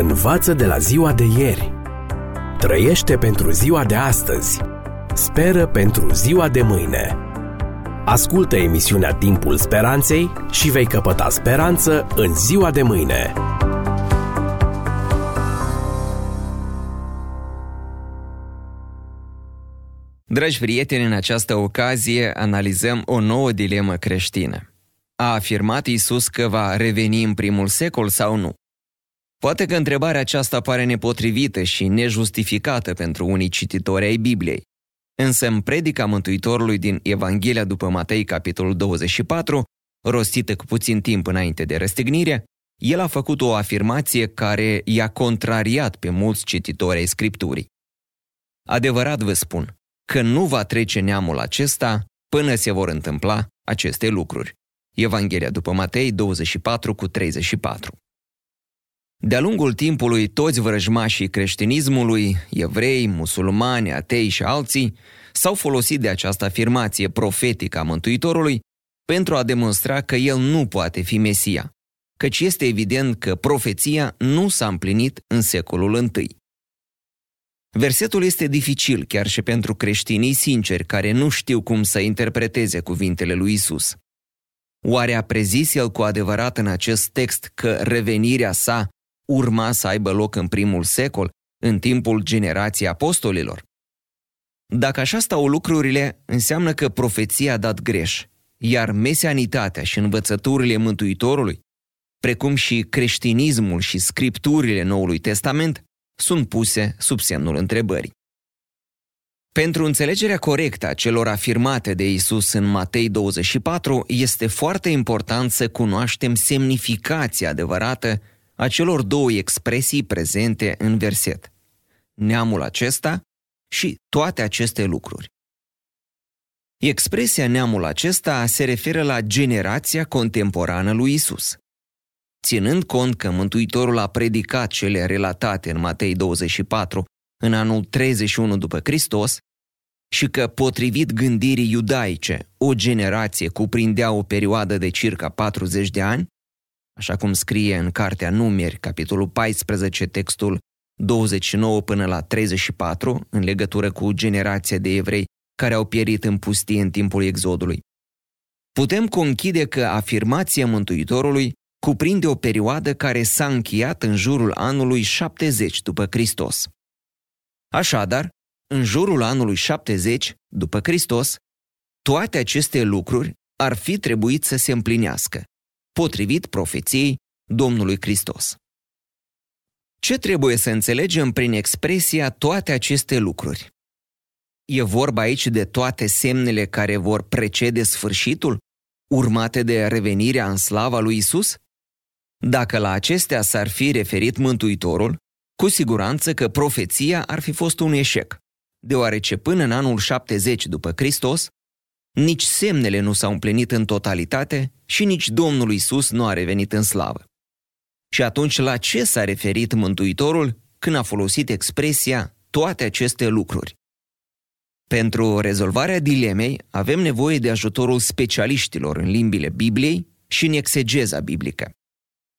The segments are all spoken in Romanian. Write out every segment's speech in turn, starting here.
Învață de la ziua de ieri. Trăiește pentru ziua de astăzi. Speră pentru ziua de mâine. Ascultă emisiunea Timpul Speranței și vei căpăta speranță în ziua de mâine. Dragi prieteni, în această ocazie analizăm o nouă dilemă creștină. A afirmat Isus că va reveni în primul secol sau nu? Poate că întrebarea aceasta pare nepotrivită și nejustificată pentru unii cititori ai Bibliei. Însă în predica Mântuitorului din Evanghelia după Matei, capitolul 24, rostită cu puțin timp înainte de răstignire, el a făcut o afirmație care i-a contrariat pe mulți cititori ai Scripturii. Adevărat vă spun că nu va trece neamul acesta până se vor întâmpla aceste lucruri. Evanghelia după Matei 24 cu 34. De-a lungul timpului, toți vrăjmașii creștinismului, evrei, musulmani, atei și alții, s-au folosit de această afirmație profetică a Mântuitorului pentru a demonstra că el nu poate fi Mesia, căci este evident că profeția nu s-a împlinit în secolul I. Versetul este dificil chiar și pentru creștinii sinceri care nu știu cum să interpreteze cuvintele lui Isus. Oare a prezis el cu adevărat în acest text că revenirea sa urma să aibă loc în primul secol, în timpul generației apostolilor? Dacă așa stau lucrurile, înseamnă că profeția a dat greș, iar mesianitatea și învățăturile Mântuitorului, precum și creștinismul și scripturile Noului Testament, sunt puse sub semnul întrebării. Pentru înțelegerea corectă a celor afirmate de Isus în Matei 24, este foarte important să cunoaștem semnificația adevărată a celor două expresii prezente în verset. Neamul acesta și toate aceste lucruri. Expresia neamul acesta se referă la generația contemporană lui Isus. Ținând cont că Mântuitorul a predicat cele relatate în Matei 24 în anul 31 după Hristos și că, potrivit gândirii iudaice, o generație cuprindea o perioadă de circa 40 de ani, așa cum scrie în Cartea Numeri, capitolul 14, textul 29 până la 34, în legătură cu generația de evrei care au pierit în pustie în timpul exodului. Putem conchide că afirmația Mântuitorului cuprinde o perioadă care s-a încheiat în jurul anului 70 după Hristos. Așadar, în jurul anului 70 după Hristos, toate aceste lucruri ar fi trebuit să se împlinească, potrivit profeției Domnului Hristos. Ce trebuie să înțelegem prin expresia toate aceste lucruri? E vorba aici de toate semnele care vor precede sfârșitul, urmate de revenirea în slava lui Isus? Dacă la acestea s-ar fi referit Mântuitorul, cu siguranță că profeția ar fi fost un eșec, deoarece până în anul 70 după Hristos, nici semnele nu s-au împlinit în totalitate și nici Domnul Isus nu a revenit în slavă. Și atunci la ce s-a referit Mântuitorul când a folosit expresia toate aceste lucruri? Pentru rezolvarea dilemei avem nevoie de ajutorul specialiștilor în limbile Bibliei și în exegeza biblică.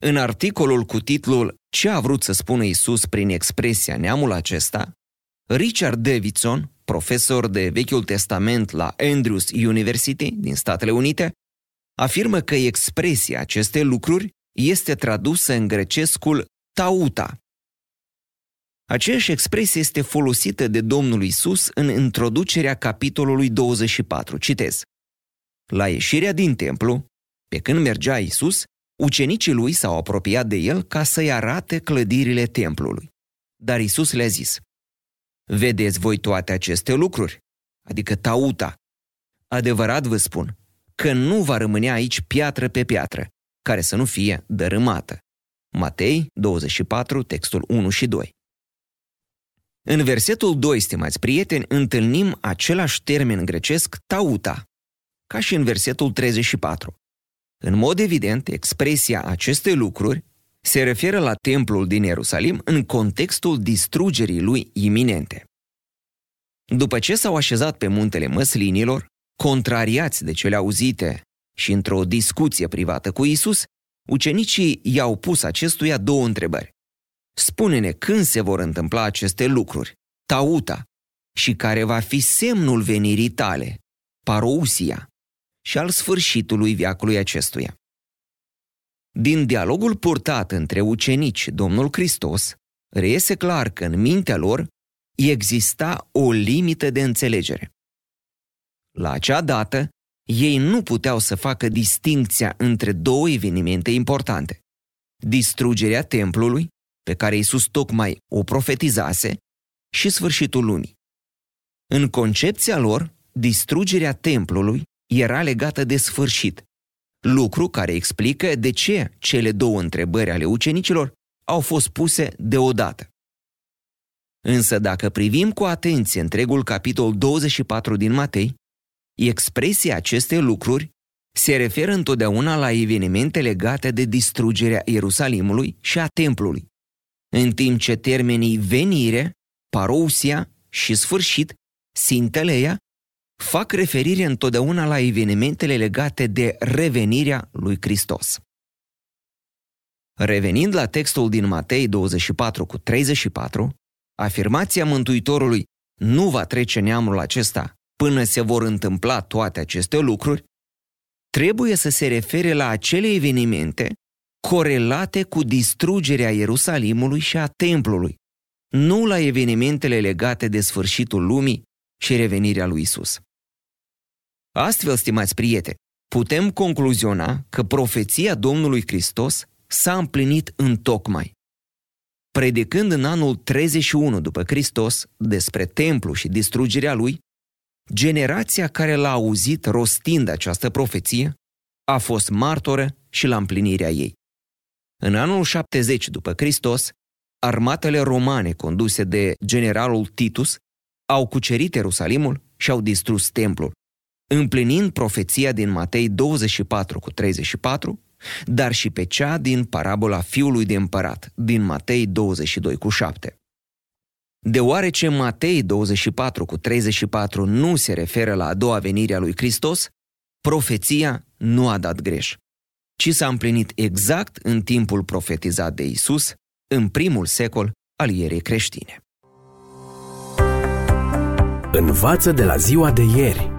În articolul cu titlul Ce a vrut să spună Isus prin expresia neamul acesta, Richard Davidson, profesor de Vechiul Testament la Andrews University din Statele Unite, afirmă că expresia aceste lucruri este tradusă în grecescul tauta. Aceeași expresie este folosită de Domnul Isus în introducerea capitolului 24. Citez. La ieșirea din templu, pe când mergea Isus, Ucenicii lui s-au apropiat de el ca să-i arate clădirile templului. Dar Isus le-a zis, Vedeți voi toate aceste lucruri? Adică tauta. Adevărat vă spun că nu va rămâne aici piatră pe piatră, care să nu fie dărâmată. Matei 24, textul 1 și 2. În versetul 2, stimați prieteni, întâlnim același termen grecesc tauta, ca și în versetul 34. În mod evident, expresia acestei lucruri se referă la templul din Ierusalim în contextul distrugerii lui iminente. După ce s-au așezat pe muntele măslinilor, contrariați de cele auzite și într-o discuție privată cu Isus, ucenicii i-au pus acestuia două întrebări. Spune-ne când se vor întâmpla aceste lucruri, tauta, și care va fi semnul venirii tale, parousia, și al sfârșitului viacului acestuia. Din dialogul purtat între ucenici Domnul Hristos, reiese clar că în mintea lor exista o limită de înțelegere. La acea dată, ei nu puteau să facă distincția între două evenimente importante. Distrugerea templului, pe care Iisus tocmai o profetizase, și sfârșitul lumii. În concepția lor, distrugerea templului era legată de sfârșit, lucru care explică de ce cele două întrebări ale ucenicilor au fost puse deodată. Însă dacă privim cu atenție întregul capitol 24 din Matei, expresia acestei lucruri se referă întotdeauna la evenimente legate de distrugerea Ierusalimului și a templului, în timp ce termenii venire, parousia și sfârșit, sinteleia, fac referire întotdeauna la evenimentele legate de revenirea lui Hristos. Revenind la textul din Matei 24 cu 34, afirmația Mântuitorului nu va trece neamul acesta până se vor întâmpla toate aceste lucruri, trebuie să se refere la acele evenimente corelate cu distrugerea Ierusalimului și a templului, nu la evenimentele legate de sfârșitul lumii și revenirea lui Isus. Astfel, stimați prieteni, putem concluziona că profeția Domnului Hristos s-a împlinit în tocmai. Predicând în anul 31 după Hristos despre templu și distrugerea lui, generația care l-a auzit rostind această profeție a fost martoră și la împlinirea ei. În anul 70 după Hristos, armatele romane conduse de generalul Titus au cucerit Ierusalimul și au distrus templul, împlinind profeția din Matei 24 cu 34, dar și pe cea din parabola fiului de împărat, din Matei 22 cu 7. Deoarece Matei 24 cu 34 nu se referă la a doua venire a lui Hristos, profeția nu a dat greș, ci s-a împlinit exact în timpul profetizat de Isus, în primul secol al ierei creștine. Învață de la ziua de ieri.